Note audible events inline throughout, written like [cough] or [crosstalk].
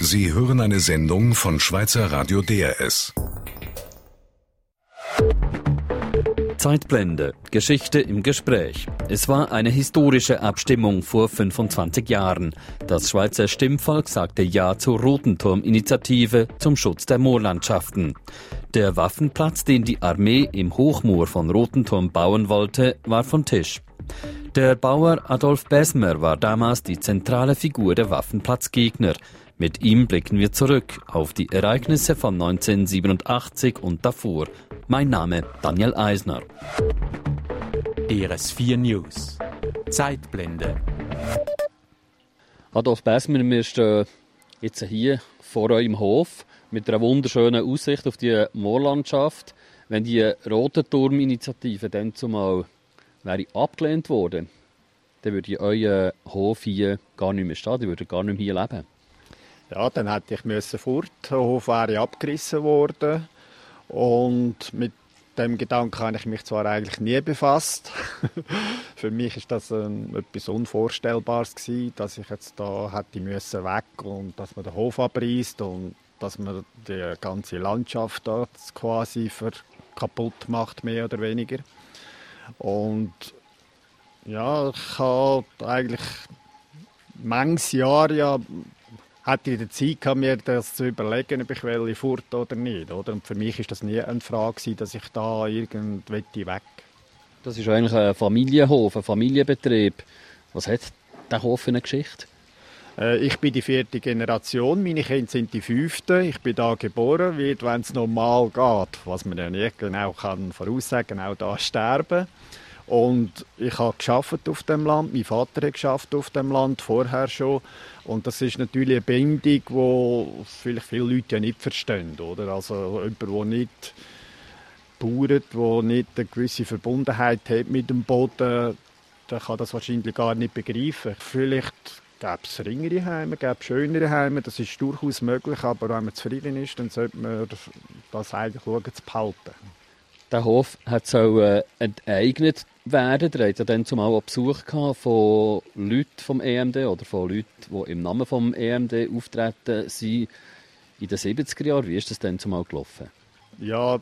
Sie hören eine Sendung von Schweizer Radio DRS. Zeitblende. Geschichte im Gespräch. Es war eine historische Abstimmung vor 25 Jahren. Das Schweizer Stimmvolk sagte Ja zur Rotenturm-Initiative zum Schutz der Moorlandschaften. Der Waffenplatz, den die Armee im Hochmoor von Rotenturm bauen wollte, war vom Tisch. Der Bauer Adolf Besmer war damals die zentrale Figur der Waffenplatzgegner. Mit ihm blicken wir zurück auf die Ereignisse von 1987 und davor. Mein Name Daniel Eisner. DRS4 News. Zeitblende. Adolf Besmer, wir stehen jetzt hier vor eurem Hof mit einer wunderschönen Aussicht auf die Moorlandschaft. Wenn die Rote Turm-Initiative dann zumal wäre abgelehnt worden, dann würde euer Hof hier gar nicht mehr stehen, ihr würdet gar nicht mehr hier leben. Ja, dann hätte ich müssen fort. Der Hof wäre abgerissen worden. Und mit dem Gedanken habe ich mich zwar eigentlich nie befasst. [laughs] Für mich ist das ein, etwas Unvorstellbares gewesen, dass ich jetzt da hätte müssen weg und dass man den Hof abreißt und dass man die ganze Landschaft dort quasi für kaputt macht, mehr oder weniger. Und ja, ich habe eigentlich manches Jahr ja hätte ich die Zeit gehabt, mir das zu überlegen, ob ich will fort oder nicht. Oder? Und für mich ist das nie eine Frage, dass ich da irgendwie weg Das ist eigentlich ein Familienhof, ein Familienbetrieb. Was hat der Hof für eine Geschichte? Äh, ich bin die vierte Generation, meine Kinder sind die fünfte. Ich bin da geboren, wird, wenn es normal geht, was man ja nicht genau kann voraussagen, auch da sterben. Und ich habe geschafft auf dem Land. Mein Vater hat geschafft auf dem Land vorher schon. Und das ist natürlich eine Bindung, die vielleicht viele Leute ja nicht verstehen, oder? Also jemand, der nicht bauert, der nicht eine gewisse Verbundenheit hat mit dem Boden, der kann das wahrscheinlich gar nicht begreifen. Vielleicht gäbe es ringere Heime, gäbe es schönere Heime, das ist durchaus möglich, aber wenn man zufrieden ist, dann sollte man das eigentlich schauen, zu behalten. Der Hof hat so äh, enteignet werden. Ihr hattet ja dann zumal auch Besuch von Leuten vom EMD oder von Leuten, die im Namen vom EMD auftreten sind in den 70er Jahren. Wie ist das denn zumal gelaufen? Ja,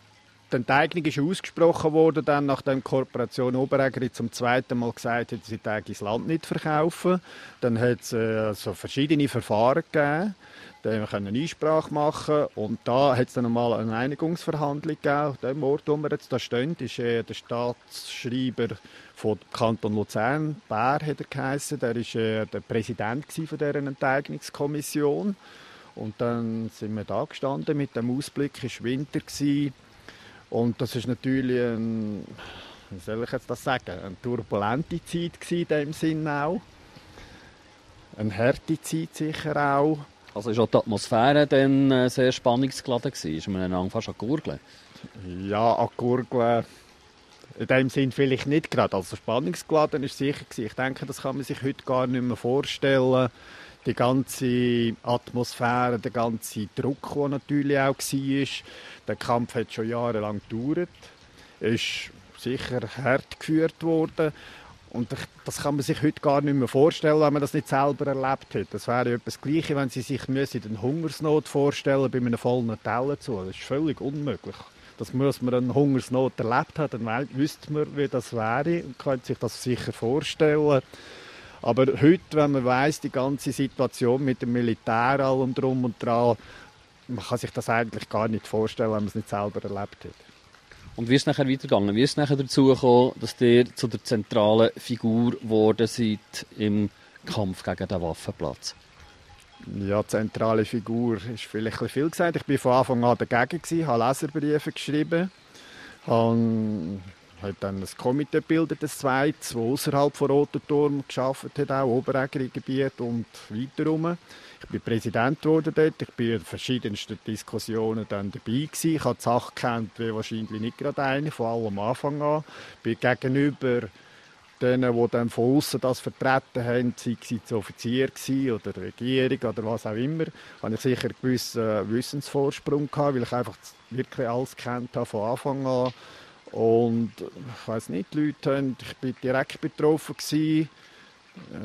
die Enteignung ist ausgesprochen worden, dann, nachdem die Kooperation Oberägeri zum zweiten Mal gesagt hat, sie das Land nicht verkaufen. Dann hat es äh, also verschiedene Verfahren gegeben. Dann können wir Einsprache machen und da hat es dann nochmal eine Einigungsverhandlung gegeben. Dem Ort, wo wir jetzt da stehen, ist äh, der Staatsschreiber von Kanton Luzern, Bär hat er geheissen. Der war äh, der Präsident von dieser Enteignungskommission. Und dann sind wir da gestanden mit dem Ausblick, es war Winter. Gewesen. Und das ist natürlich ein, wie soll ich jetzt das sagen, eine turbulente Zeit in dem Sinn auch. Eine harte Zeit sicher auch. Also ist auch die Atmosphäre dann äh, sehr spannungsgeladen gewesen? Ist man dann fast an Gurgeln? Ja, an Gurgeln in dem Sinn vielleicht nicht gerade. Also spannungsgeladen ist sicher. Ich denke, das kann man sich heute gar nicht mehr vorstellen. Die ganze Atmosphäre, der ganze Druck, der natürlich auch war. Der Kampf hat schon jahrelang gedauert. Ist sicher hart geführt worden. Und das kann man sich heute gar nicht mehr vorstellen, wenn man das nicht selber erlebt hat. Das wäre etwas Gleiche, wenn Sie sich müssen, den Hungersnot vorstellen bei einem vollen Teller zu. Das ist völlig unmöglich. Das muss man eine Hungersnot erlebt haben, dann wüsste man, wie das wäre und könnte sich das sicher vorstellen. Aber heute, wenn man weiß die ganze Situation mit dem Militär allem drum und dran, man kann sich das eigentlich gar nicht vorstellen, wenn man es nicht selber erlebt hat. Und wie ist es nachher weitergegangen? Wie ist es nachher dazu gekommen, dass ihr zu der zentralen Figur geworden seid im Kampf gegen den Waffenplatz? Ja, zentrale Figur ist vielleicht ein viel gesagt. Ich war von Anfang an dagegen, habe Leserbriefe geschrieben, habe hat dann ein Komitee gebildet, ein zweites, das außerhalb von Rotenturm geschafft hat, auch Oberägeri-Gebiet und weiter Ich bin Präsident geworden dort, ich bin in verschiedensten Diskussionen dann dabei gewesen. Ich habe die Sache kennt wie wahrscheinlich nicht gerade eine, von allem am Anfang an. Ich bin gegenüber denen, die dann von außen das vertreten haben, sei es Offizier oder Regierung oder was auch immer, habe ich sicher einen gewissen Wissensvorsprung gehabt, weil ich einfach wirklich alles kennt habe von Anfang an und ich weiß nicht, die Leute haben, ich bin direkt betroffen gewesen.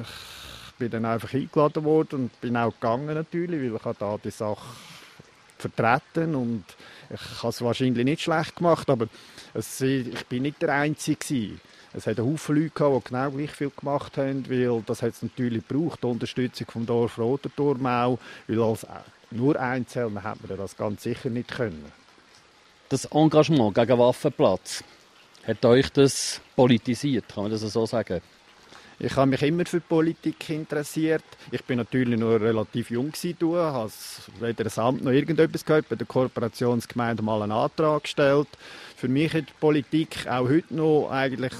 Ich bin dann einfach eingeladen worden und bin auch gegangen natürlich, weil ich da die Sache vertreten und ich habe es wahrscheinlich nicht schlecht gemacht, aber es, ich bin nicht der Einzige gewesen. Es hat Haufen Leute gehabt, die genau gleich viel gemacht haben, weil das hat es natürlich gebraucht, die Unterstützung vom Dorf Roterturm auch, weil als nur Einzelner hätte man das ganz sicher nicht können. Das Engagement gegen Waffenplatz, hat euch das politisiert, kann man das so sagen? Ich habe mich immer für Politik interessiert. Ich bin natürlich noch relativ jung gewesen, habe weder ein Amt noch irgendetwas gehört, bei der Kooperationsgemeinde mal einen Antrag gestellt. Für mich ist Politik auch heute noch eigentlich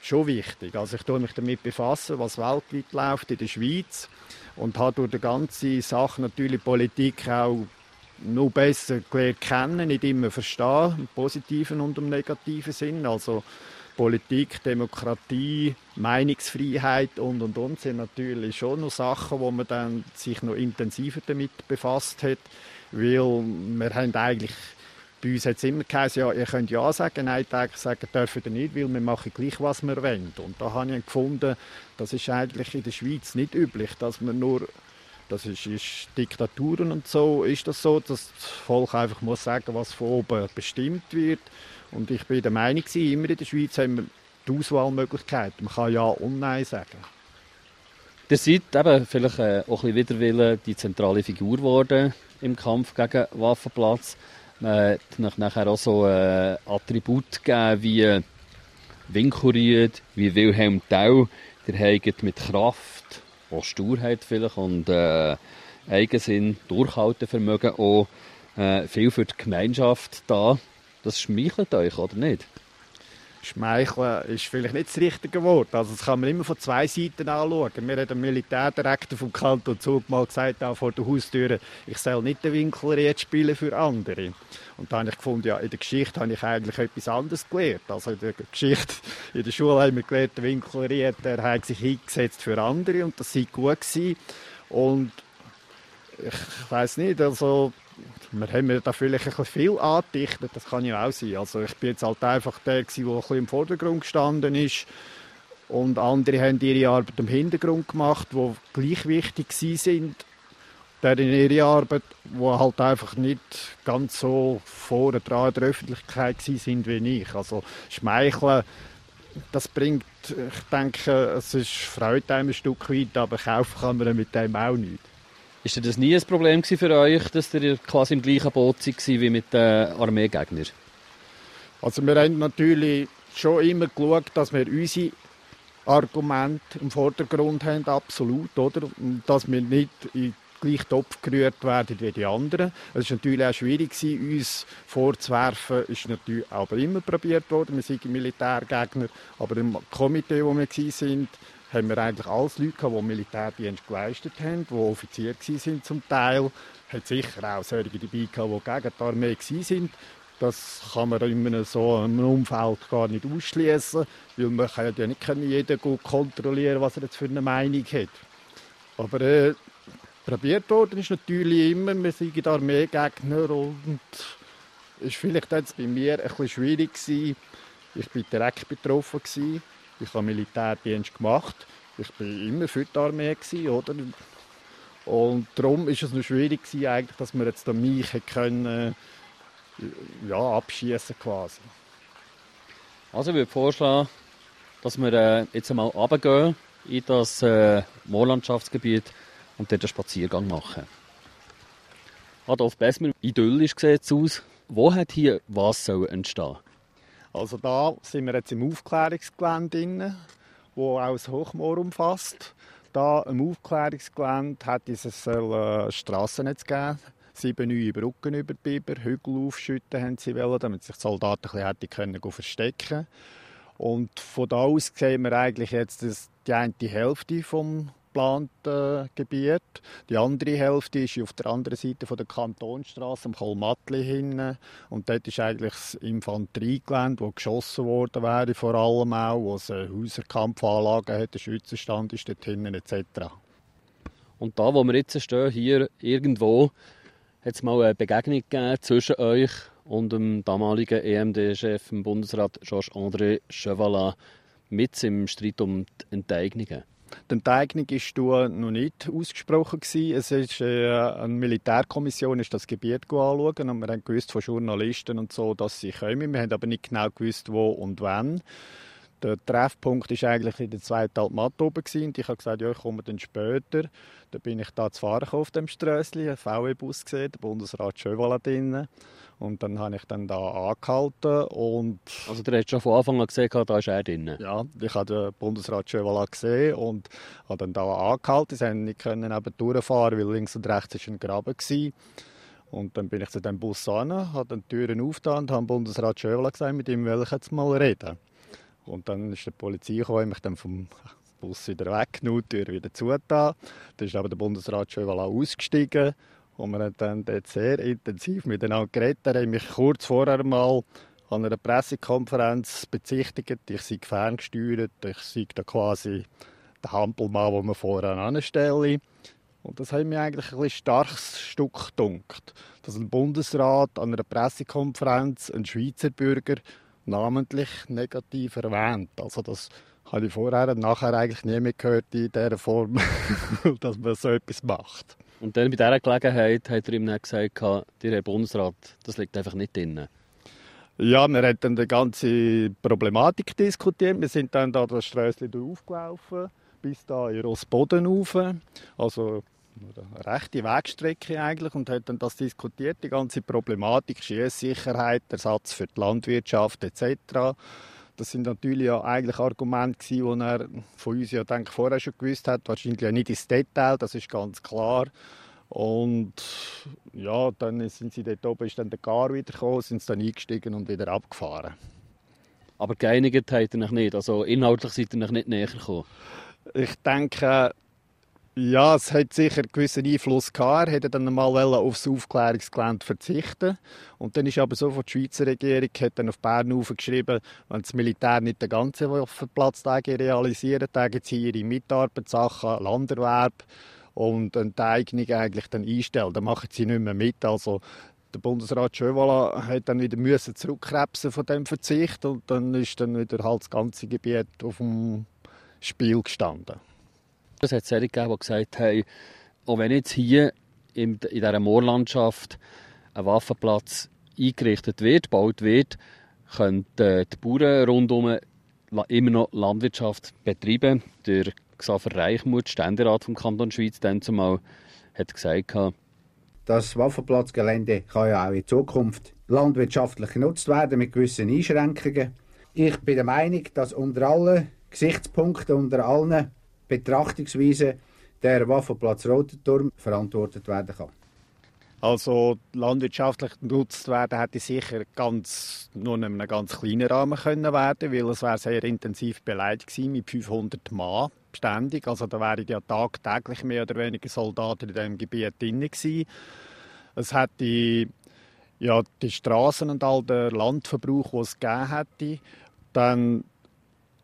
schon wichtig. Also ich tue mich damit befassen, was weltweit läuft in der Schweiz und habe durch die ganze Sache natürlich Politik auch noch besser gelernt kennen, nicht immer verstehen, im positiven und im negativen Sinn. Also Politik, Demokratie, Meinungsfreiheit und und und sind natürlich schon noch Sachen, wo man dann sich noch intensiver damit befasst hat, weil wir haben eigentlich bei uns hat es immer geheißen, ja, ihr könnt ja sagen, nein, eigentlich sagen dürfen ihr nicht, weil wir machen gleich, was wir wollen. Und da habe ich gefunden, das ist eigentlich in der Schweiz nicht üblich, dass man nur das ist, ist Diktaturen und so ist das so, dass das Volk einfach muss sagen, was von oben bestimmt wird. Und ich bin der Meinung, immer in der Schweiz haben wir die Auswahlmöglichkeit. Man kann ja und nein sagen. Ihr seid eben vielleicht äh, auch ein bisschen wider die zentrale Figur geworden im Kampf gegen Waffenplatz. Man hat nachher auch so äh, Attribute gegeben wie Winkuried, wie Wilhelm Tell. Der hat mit Kraft, auch Sturheit vielleicht und äh, Eigensinn, Durchhaltevermögen auch äh, viel für die Gemeinschaft da. Das schmeichelt euch, oder nicht? Schmeicheln ist vielleicht nicht das richtige Wort. Also das kann man immer von zwei Seiten anschauen. Mir hat der Militärdirektor vom Kanton Zug mal gesagt, auch vor der Haustür, ich soll nicht den Winkelried spielen für andere. Und da habe ich gefunden, ja, in der Geschichte habe ich eigentlich etwas anderes gelernt. Also in der Geschichte, in der Schule haben wir gelernt, der Winkelried, der hat sich eingesetzt für andere und das sei gut gewesen. Und ich weiß nicht, also wir haben mir da vielleicht ein bisschen viel angedichtet, das kann ja auch sein. Also ich bin jetzt halt einfach der, der ein bisschen im Vordergrund gestanden ist und andere haben ihre Arbeit im Hintergrund gemacht, die gleich wichtig sind der in ihrer Arbeit, die halt einfach nicht ganz so vorne dran der Öffentlichkeit sind wie ich. Also Schmeicheln, das bringt, ich denke, es ist Freude ein Stück weit, aber kaufen kann man mit dem auch nicht. Ist das nie ein Problem für euch, dass ihr quasi im gleichen Boot seid wie mit den Armeegegnern? Also wir haben natürlich schon immer geschaut, dass wir unsere Argumente im Vordergrund haben, absolut, oder? Dass wir nicht in gleich Topf gerührt werden wie die anderen. Es war natürlich auch schwierig, uns vorzuwerfen. ist natürlich aber immer probiert worden. Wir sind Militärgegner, aber im Komitee, wo wir waren, haben wir eigentlich alles Leute gehabt, die Militärdienst geleistet haben, die Offizier waren zum Teil. Es hat sicher auch solche dabei gehabt, die gegen die Armee waren. Das kann man in so einem Umfeld gar nicht ausschließen, weil man kann ja nicht jeden gut kontrollieren, was er jetzt für eine Meinung hat. Aber äh, probiert worden ist natürlich immer, wir sind Armeegegner und ist vielleicht jetzt bei mir ein bisschen schwierig gewesen. Ich war direkt betroffen gewesen. Ich habe Militärdienst gemacht. Ich war immer für die Armee, oder? Und darum ist es noch schwierig gewesen, eigentlich, dass wir jetzt mich können, ja, abschießen quasi. Also ich würde vorschlagen, dass wir äh, jetzt einmal runtergehen in das äh, Moorlandschaftsgebiet und dort einen Spaziergang machen. Adolf Besmer, idyllisch sieht es aus. Wo hat hier was soll entstehen? Also da sind wir jetzt im Aufklärungsgelände drin, wo auch das Hochmoor umfasst. Da im Aufklärungsgelände hat es ein äh, Strassennetz gegeben. Sieben neue Brücken über die Biber, Hügel aufschütten haben sie wollen, damit sich die Soldaten ein bisschen können verstecken Und von da aus sehen wir eigentlich jetzt die eine Hälfte vom geplanten Gebiet. Die andere Hälfte ist auf der anderen Seite von der Kantonstraße am Kolmatli hin. Und dort ist eigentlich das Infanteriegelände, wo geschossen worden wäre, vor allem auch, wo es Häuserkampfanlagen hat, der Schützenstand ist dort hinten etc. Und da, wo wir jetzt stehen, hier irgendwo, hat es mal eine Begegnung gegeben zwischen euch und dem damaligen EMD-Chef, dem Bundesrat Georges-André Chevalat, mit im Streit um die Enteignungen. Die Enteignung war noch nicht ausgesprochen. Gewesen. Es ist äh, eine Militärkommission ist das Gebiet anschauen und wir haben gewusst von Journalisten und so, dass sie kommen. Wir haben aber nicht genau gewusst, wo und wann. Der Treffpunkt war eigentlich in der zweiten Altmatte oben. Und ich habe gesagt, ja, ich komme dann später. Da bin ich da zu fahren auf dem Strössli, einen VW-Bus gesehen, der Bundesrat Schöwala drin. Und dann habe ich dann da angehalten und... Also du hast schon von Anfang an gesehen, da ist er drin? Ja, ich habe den Bundesrat Schöwala gesehen und habe dann da angehalten. Sie konnten nicht eben durchfahren, weil links und rechts war ein Graben. Gewesen. Und dann bin ich zu dem Bus an, habe die Türen aufgetan und habe Bundesrat Schöwala gesagt, mit ihm will ich jetzt mal reden. Und dann ist die Polizei gekommen, mich dann vom Bus wieder weggenommen, die Tür wieder zugetan. Dann ist aber der Bundesrat Schöwala ausgestiegen und wir haben dann dort sehr intensiv miteinander geredet. Er hat mich kurz vorher mal an einer Pressekonferenz bezichtigt, ich sei ferngesteuert, ich sei da quasi der Hampelmann, den man vorher anstelle. Und das hat mir eigentlich ein starkes Stück gedunkt, dass ein Bundesrat an einer Pressekonferenz einen Schweizer Bürger namentlich negativ erwähnt. Also das habe ich vorher und nachher eigentlich nie mehr gehört in dieser Form, [laughs] dass man so etwas macht. Und dann bei dieser Gelegenheit hat er ihm dann gesagt, der Herr Bundesrat, das liegt einfach nicht drin. Ja, wir haben dann die ganze Problematik diskutiert. Wir sind dann da das Sträußchen aufgelaufen, bis da in Rossboden rauf. Also eine rechte Wegstrecke eigentlich und hat dann das diskutiert, die ganze Problematik, Schiesssicherheit, Ersatz für die Landwirtschaft etc. Das sind natürlich ja eigentlich Argumente die er von uns ja denke, vorher schon gewusst hat, wahrscheinlich ja nicht ins Detail, das ist ganz klar. Und ja, dann sind sie dort oben, ist dann der Gar wieder gekommen, sind sie dann eingestiegen und wieder abgefahren. Aber geeinigt ihr euch nicht, also inhaltlich seid ihr nicht näher gekommen? Ich denke, ja, es hat sicher einen gewissen Einfluss gehabt. Er hätte dann mal aufs Aufklärungsgelände verzichten Und dann ist aber so der Schweizer Regierung hat dann auf Bern geschrieben, wenn das Militär nicht den ganzen Waffenplatz realisiert, dann gibt sie ihre Mitarbeitssachen, Landerwerb und eine Eignung eigentlich dann einstellen. Dann machen sie nicht mehr mit. Also der Bundesrat Schövala hat dann wieder müssen zurückkrebsen von dem Verzicht und dann ist dann wieder halt das ganze Gebiet auf dem Spiel gestanden. Es hat solche gegeben, die gesagt haben, auch wenn jetzt hier in, dieser Moorlandschaft ein Waffenplatz eingerichtet wird, gebaut wird, können die Bauern rundherum immer noch Landwirtschaft betreiben. Der Xaver Reichmuth, Ständerat vom Kanton Schweiz, dann zumal hat gesagt, das Waffenplatzgelände kann ja auch in Zukunft landwirtschaftlich genutzt werden mit gewissen Einschränkungen. Ich bin der Meinung, dass unter allen Gesichtspunkten, unter allen Betrachtungsweise der Waffenplatz Rotenturm verantwortet werden kann. Also landwirtschaftlich genutzt werden hätte sicher ganz, nur in einem ganz kleinen Rahmen können werden, weil es wäre sehr intensiv beleidigt gewesen mit 500 Mann beständig. Also da wären ja tagtäglich mehr oder weniger Soldaten in diesem Gebiet drin gewesen. Es hätte ja die Straßen und all der Landverbrauch, den es gegeben hätte, dann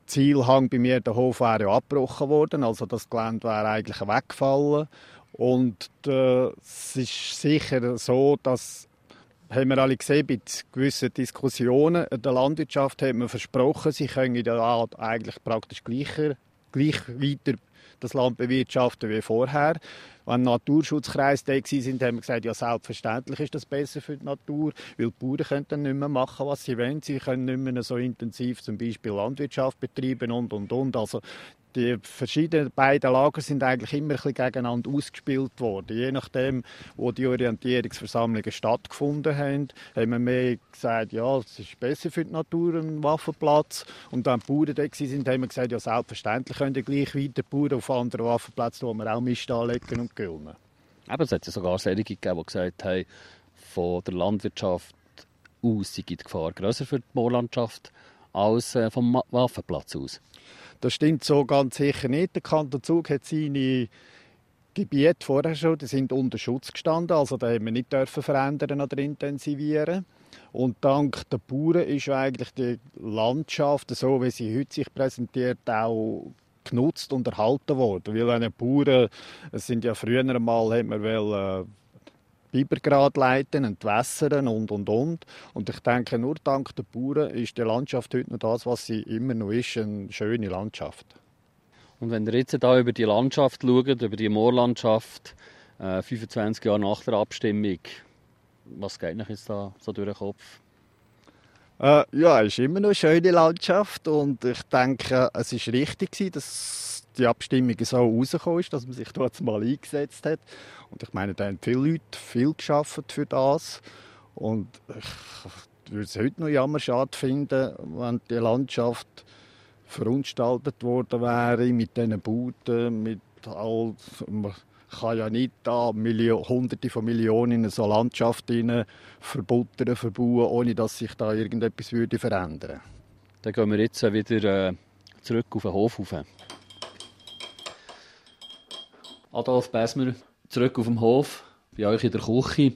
Zielhang bei mir, der Hof wäre ja abgebrochen worden, also das Gelände wäre eigentlich weggefallen. Und äh, es ist sicher so, dass haben wir alle gesehen, bei gewissen Diskussionen der Landwirtschaft hat man versprochen, sie können ja eigentlich praktisch gleicher, gleich weiter das Land bewirtschaften wie vorher. Wenn Naturschutzkreise da waren, haben wir gesagt, ja selbstverständlich ist das besser für die Natur, weil die Bauern können dann nicht mehr machen, was sie wollen. Sie können nicht mehr so intensiv zum Beispiel Landwirtschaft betreiben und, und, und. Also die verschiedenen beiden Lager sind eigentlich immer ein bisschen gegeneinander ausgespielt worden. Je nachdem, wo die Orientierungsversammlungen stattgefunden haben, haben wir mehr gesagt, ja, es ist besser für die Natur ein Waffenplatz. Und dann die Bauern da sind, haben wir gesagt, ja, selbstverständlich können die gleich weiter Bauern auf anderen Waffenplätzen, wo wir auch Mist anlegen und güllen. Aber es hat ja sogar solche gegeben, die gesagt haben, von der Landwirtschaft aus sei die Gefahr grösser für die Moorlandschaft als äh, vom Waffenplatz aus. Das stimmt so ganz sicher nicht. Der Kanton Zug hat seine Gebiete vorher schon, die sind unter Schutz gestanden, also da haben wir nicht dürfen verändern oder intensivieren. Und dank der Bauern ist eigentlich die Landschaft, so wie sie heute sich präsentiert, auch genutzt und erhalten worden. Weil eine Bauern, es sind ja früher einmal, hat man will, Bibergrad leiten, entwässern und, und, und. Und ich denke, nur dank der Bauern ist die Landschaft heute noch das, was sie immer noch ist, eine schöne Landschaft. Und wenn ihr jetzt da über die Landschaft schaut, über die Moorlandschaft, äh, 25 Jahre nach der Abstimmung, was geht euch jetzt da so durch den Kopf? Äh, ja, es ist immer noch eine schöne Landschaft und ich denke, es ist richtig dass die Abstimmung so rausgekommen ist, dass man sich dort mal eingesetzt hat. Und ich meine, da haben viele Leute viel geschafft für das. Und ich würde es heute noch jammer schade finden, wenn die Landschaft verunstaltet worden wäre mit diesen Bauten, mit all, man kann ja nicht da Millio Hunderte von Millionen in so Landschaft verbuttern, verbauen, ohne dass sich da irgendetwas würde verändern Dann gehen wir jetzt wieder äh, zurück auf den Hof. Adolf Besmer, zurück auf dem Hof, bei euch in der Küche.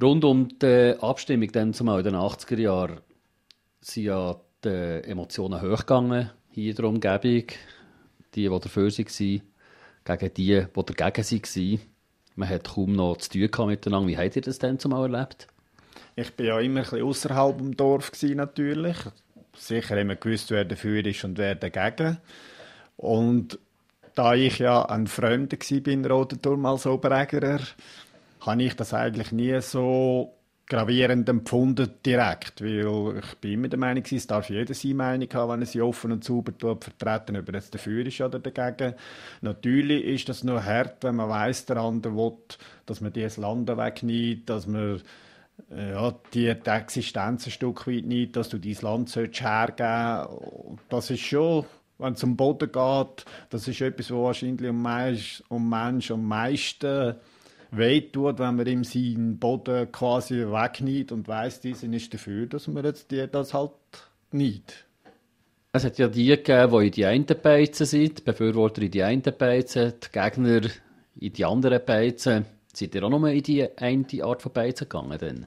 Rund um die Abstimmung dann zumal in den 80er Jahren sind ja die Emotionen hochgegangen hier in der Umgebung. Die, die dafür waren, gegen die, die dagegen waren. Man hat kaum noch zu tun miteinander. Wie habt ihr das denn zumal erlebt? Ich war ja immer ein außerhalb des Dorf natürlich. Sicher immer gewusst, wer dafür ist und wer dagegen. Und da ich ja ein Fremder war in Rotenturm als Oberägerer, habe ich das eigentlich nie so gravierend empfunden direkt, weil ich bin immer der Meinung, es darf jeder seine Meinung haben, wenn er sie offen und sauber tut, vertreten, ob er jetzt dafür ist oder dagegen. Natürlich ist das nur hart, wenn man weiß, der andere will, dass man dieses Land wegnimmt, dass man äh, ja, die, Existenz ein Stück weit nicht, dass du dein Land hergeben sollst. Das ist schon wenn es um Boden geht, das ist etwas, was wahrscheinlich um, Mensch, um Menschen am meisten wehtut, wenn man ihm seinen Boden quasi wegnimmt und weiss, diese ist dafür, dass man jetzt die, das halt nicht. Es hat ja die gegeben, die in die einen Beizen sind, die Befürworter in die einen Beizen, die Gegner in die anderen Beizen. Seid ihr auch noch in die eine Art von Beizen gegangen? Denn?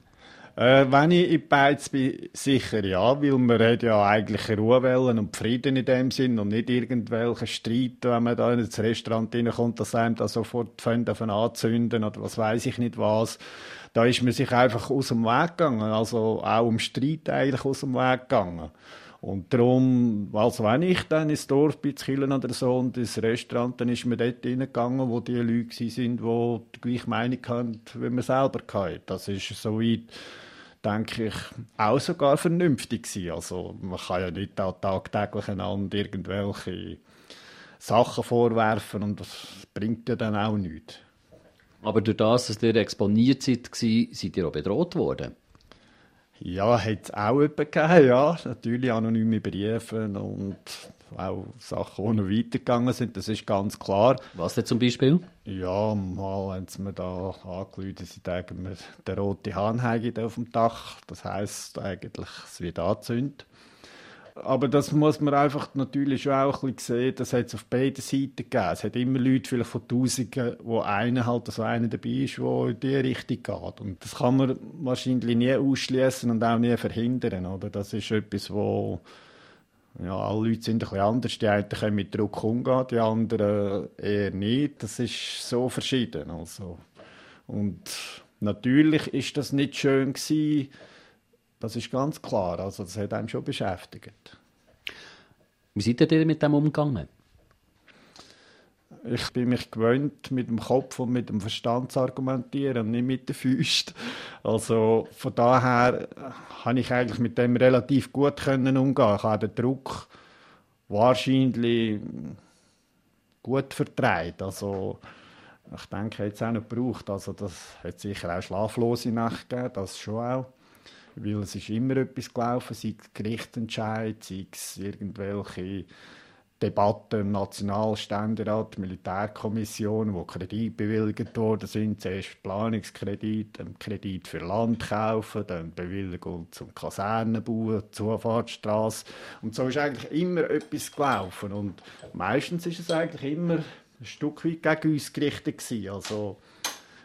Äh, wenn ich in Beiz bin, sicher ja, weil man hat ja eigentlich Ruhe und Frieden in dem Sinn und nicht irgendwelche Streit, wenn man da ins Restaurant reinkommt, dass einem da sofort davon anzünden oder was weiß ich nicht was. Da ist man sich einfach aus dem Weg gegangen, also auch um Streit eigentlich aus dem Weg gegangen. Und darum, also wenn ich dann ins Dorf bin, Killen oder so, und ins Restaurant, dann ist man dort reingegangen, wo die Leute sind, die die gleiche Meinung haben, wie man selber hatte. Das ist so weit denke ich, auch sogar vernünftig sein. Also man kann ja nicht tagtäglich einander irgendwelche Sachen vorwerfen und das bringt ja dann auch nichts. Aber durch das, dass ihr exponiert seid, seid ihr auch bedroht worden? Ja, hat es auch jemanden gegeben, ja. Natürlich anonyme Briefe und auch Sachen, die noch weitergegangen sind, das ist ganz klar. Was denn zum Beispiel? Ja, mal haben sie mir da angerufen, sie sagen mir, der rote Hahn auf dem Dach. Das heisst eigentlich, es wird angezündet. Aber das muss man einfach natürlich schon auch ein bisschen sehen, das hat es auf beiden Seiten gegeben. Es hat immer Leute, vielleicht von Tausenden, wo einer halt, also einer dabei ist, der in die Richtung geht. Und das kann man wahrscheinlich nie ausschließen und auch nie verhindern, oder? Das ist etwas, wo ja, alle Leute sind ein bisschen anders. Die einen können mit Druck umgehen, die anderen eher nicht. Das ist so verschieden. Also. Und natürlich ist das nicht schön gewesen. Das ist ganz klar. Also das hat einen schon beschäftigt. Wie seid ihr mit dem umgegangen? Ich bin mich gewöhnt, mit dem Kopf und mit dem Verstand zu argumentieren und nicht mit den Füßen. Also von daher habe ich eigentlich mit dem relativ gut können umgehen. Ich habe den Druck wahrscheinlich gut vertreibt. Also ich denke, jetzt auch nicht gebraucht. Also das hat sicher auch schlaflose Nacht gegeben, das schon auch. Weil es ist immer etwas gelaufen, sei es Gerichtsentscheid, sei es irgendwelche Debatten im Nationalständerat, Militärkommission, wo Kredite bewilligt worden sind. Zuerst Planungskredit, dann Kredit für Land kaufen, dann Bewilligung zum Kasernenbau, Zufahrtsstraße. Und so ist eigentlich immer etwas gelaufen. Und meistens ist es eigentlich immer ein Stück weit gegen uns gerichtet gewesen. Also,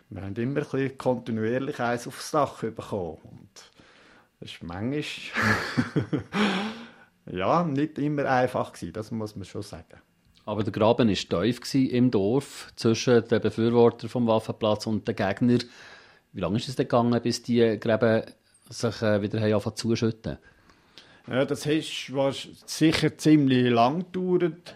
wir haben immer ein bisschen kontinuierlich eins aufs Dach bekommen. Und das ist manchmal [laughs] ja, nicht immer einfach gewesen, das muss man schon sagen. Aber der Graben war tief im Dorf zwischen den Befürwortern vom Waffenplatz und den Gegnern. Wie lange ist es denn gegangen, bis die Gräben sich äh, wieder anfangen zuschütten? Ja, das war sicher ziemlich lang gedauert.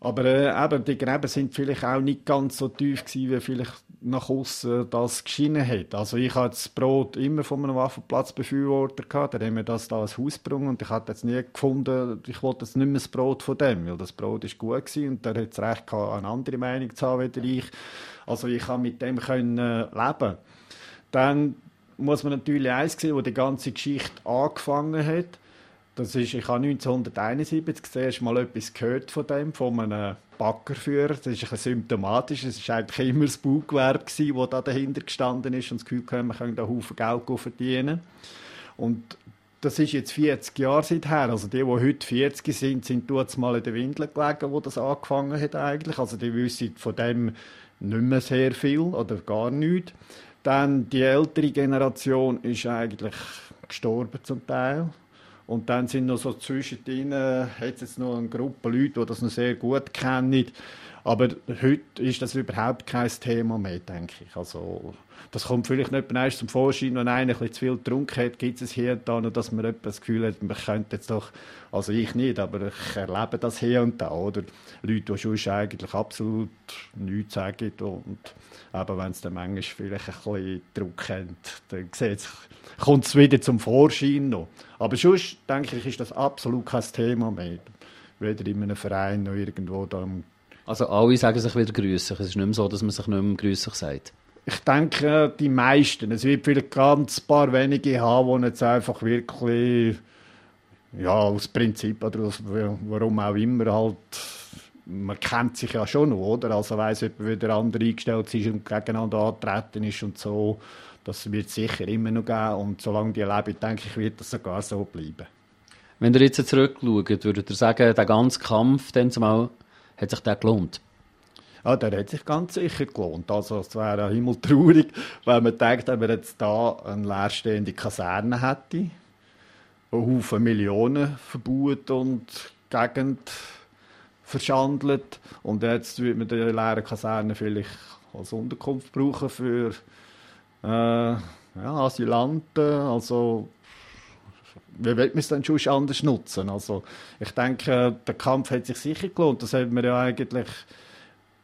Aber äh, eben, die Gräben sind vielleicht auch nicht ganz so tief gewesen, wie vielleicht nach außen das geschienen hat. Also ich hatte das Brot immer von einem Waffenplatzbefürworter gehabt, der hat mir das da als Haus gebracht und ich hatte jetzt nie gefunden, ich wollte jetzt nicht mehr das Brot von dem, weil das Brot ist gut gewesen und der hat das Recht gehabt, eine andere Meinung zu haben wie ich. Also ich kann mit dem können äh, leben. Dann muss man natürlich eins sehen, wo die ganze Geschichte angefangen hat das ist, ich habe 1971 zuerst mal etwas gehört von dem, von einem Backerführer. Das ist ein symptomatisch. Es war eigentlich immer das Baugewerbe, das da dahinter gestanden ist und das Gefühl hatte, man könnte da Haufen Geld verdienen. Und das ist jetzt 40 Jahre seither. Also die, die heute 40 sind, sind dort mal in den Windeln gelegen, wo das angefangen hat eigentlich. Also die wissen von dem nicht mehr sehr viel oder gar nichts. Dann die ältere Generation ist eigentlich gestorben zum Teil. Und dann sind noch so zwischendrin, hat es noch eine Gruppe Leute, die das noch sehr gut kennen. Aber heute ist das überhaupt kein Thema mehr, denke ich. Also, das kommt vielleicht nicht erst zum Vorschein, wenn einer ein zu viel getrunken hat, gibt es hier und da noch, dass man das Gefühl hat, man könnte jetzt doch, also ich nicht, aber ich erlebe das hier und da, oder? Leute, die schon eigentlich absolut nichts sagen und eben, wenn es dann manchmal vielleicht ein bisschen Druck haben, dann kommt es wieder zum Vorschein noch. Aber sonst, denke ich, ist das absolut kein Thema mehr. Weder in einem Verein noch irgendwo da. Also alle sagen sich wieder grüßig. Es ist nicht mehr so, dass man sich nicht mehr grüßig sagt. Ich denke, die meisten. Es wird vielleicht ganz paar wenige haben, die jetzt einfach wirklich, ja, aus Prinzip oder aus, warum auch immer halt, man kennt sich ja schon noch, oder? Also weiss jemand, wie der andere eingestellt ist und gegeneinander antreten ist und so. Das wird sicher immer noch geben und solange die leben, denke ich, wird das sogar so bleiben. Wenn ihr jetzt zurückschaut, würdet ihr sagen, der ganze Kampf, dann zumal, hat sich der gelohnt? Ja, der hat sich ganz sicher gelohnt. Also es wäre himmeltraurig, wenn man denkt, wenn man jetzt da eine leerstehende Kaserne hätte, einen Haufen Millionen verbaut und Gegend verschandelt und jetzt würde man die leere Kaserne vielleicht als Unterkunft brauchen für äh, ja, Asylanten, also wie wird man es dann schon anders nutzen? Also ich denke, der Kampf hat sich sicher gelohnt. Das hat man ja eigentlich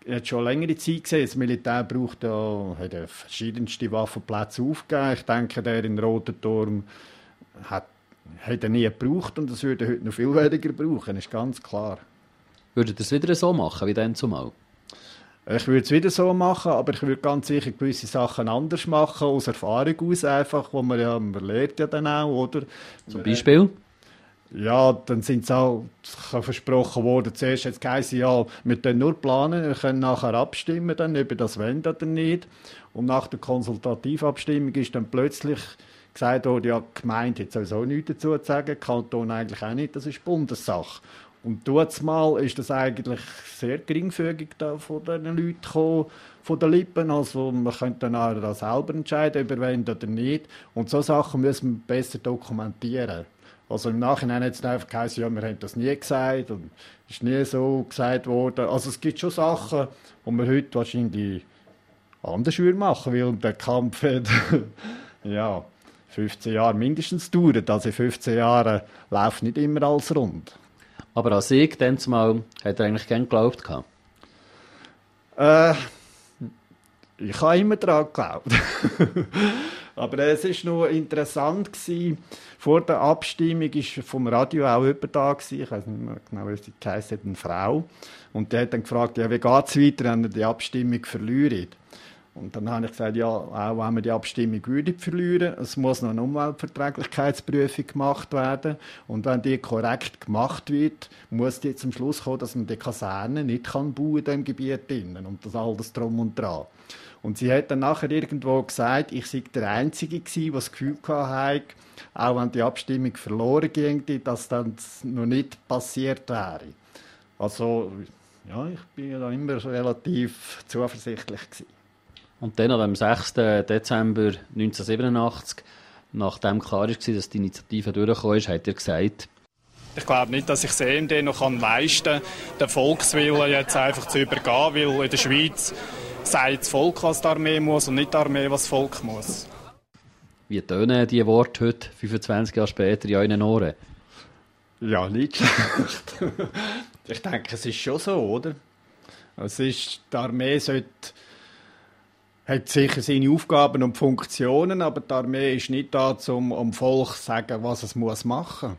jetzt schon längere Zeit gesehen. Das Militär braucht ja, hat ja verschiedenste Waffenplätze aufgegeben. Ich denke, der in Rotenturm hat, hat er nie gebraucht und das würde er heute noch viel weniger brauchen, ist ganz klar. Würdet ihr es wieder so machen wie dann zumal? Ich würde es wieder so machen, aber ich würde ganz sicher gewisse Sachen anders machen, aus Erfahrung aus einfach, wo man ja, man lernt ja dann auch, oder? Zum Beispiel? Ja, dann sind es auch versprochen worden, zuerst hat es geheißen, ja, wir können nur planen, wir können nachher abstimmen, dann, ob wir das wollen oder nicht. Und nach der Konsultativabstimmung ist dann plötzlich gesagt worden, ja, die Gemeinde hat sowieso nichts dazu zu sagen, Kanton eigentlich auch nicht, das ist Bundessache. Und mal ist das eigentlich sehr geringfügig da von den Leuten gekommen, von den Lippen. Also man könnte dann auch das selber entscheiden, er oder nicht. Und so Sachen müssen wir besser dokumentieren. Also im Nachhinein hat es einfach geheißen, ja, wir haben das nie gesagt und ist nie so gesagt worden. Also es gibt schon Sachen, die wir heute wahrscheinlich anders machen, weil der Kampf hat, [laughs] ja, 15 Jahre mindestens dauert. Also in 15 Jahren läuft nicht immer alles rund. Aber als ich dann zumal, hat er eigentlich gern geglaubt? Äh, ich habe immer daran geglaubt. [laughs] Aber es war noch interessant gewesen. Vor der Abstimmung war vom Radio auch jemand da gewesen. Ich weiß nicht mehr genau, wie sie geheißen eine Frau. Und der hat dann gefragt, ja, wie es weiter, wenn ihr die Abstimmung verliert? Und dann habe ich gesagt, ja, auch wenn wir die Abstimmung würden verlieren, es muss noch eine Umweltverträglichkeitsprüfung gemacht werden. Und wenn die korrekt gemacht wird, muss die zum Schluss kommen, dass man die Kaserne nicht kann bauen in diesem Gebiet innen und das alles drum und dran. Und sie hat dann nachher irgendwo gesagt, ich sei der Einzige gewesen, der das Gefühl hatte, auch wenn die Abstimmung verloren ging, dass das noch nicht passiert wäre. Also, ja, ich bin da immer relativ zuversichtlich gewesen. Und dann am 6. Dezember 1987, nachdem klar war, dass die Initiative durchgekommen ist, hat er gesagt, ich glaube nicht, dass ich CMD noch leisten kann, den Volkswillen jetzt einfach zu übergehen, weil in der Schweiz sagt das Volk, was die Armee muss und nicht die Armee, was das Volk muss. Wie tönen diese Worte heute, 25 Jahre später, in euren Ohren? Ja, nicht schlecht. [laughs] Ich denke, es ist schon so, oder? Es ist, die Armee sollte, hat sicher seine Aufgaben und Funktionen, aber die Armee ist nicht da, um dem Volk zu sagen, was es muss machen muss.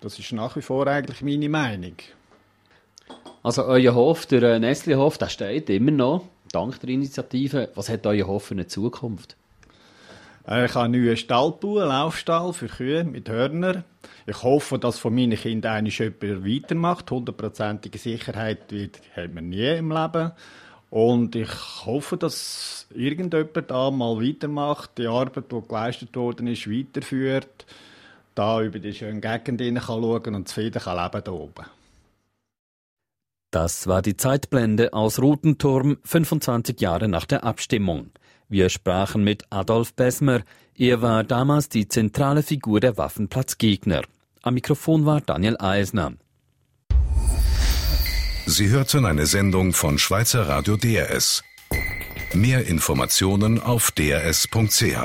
Das ist nach wie vor eigentlich meine Meinung. Also euer Hof, der äh, Nestle-Hof, der steht immer noch, dank der Initiative. Was hat euer Hof für eine Zukunft? Äh, ich habe einen neuen Stall bauen, einen Laufstall für Kühe mit Hörner. Ich hoffe, dass von meinen Kindern eine jemand weitermacht. Hundertprozentige Sicherheit hat man nie im Leben. Und ich hoffe, dass irgendjemand da mal weitermacht, die Arbeit, die geleistet worden ist, weiterführt, da über die schöne Gegend schauen kann und zufrieden kann leben da oben. Das war die Zeitblende aus Rotenturm 25 Jahre nach der Abstimmung. Wir sprachen mit Adolf Besmer. Er war damals die zentrale Figur der Waffenplatzgegner. Am Mikrofon war Daniel Eisner. Sie hörten eine Sendung von Schweizer Radio DRS. Mehr Informationen auf drs.ch.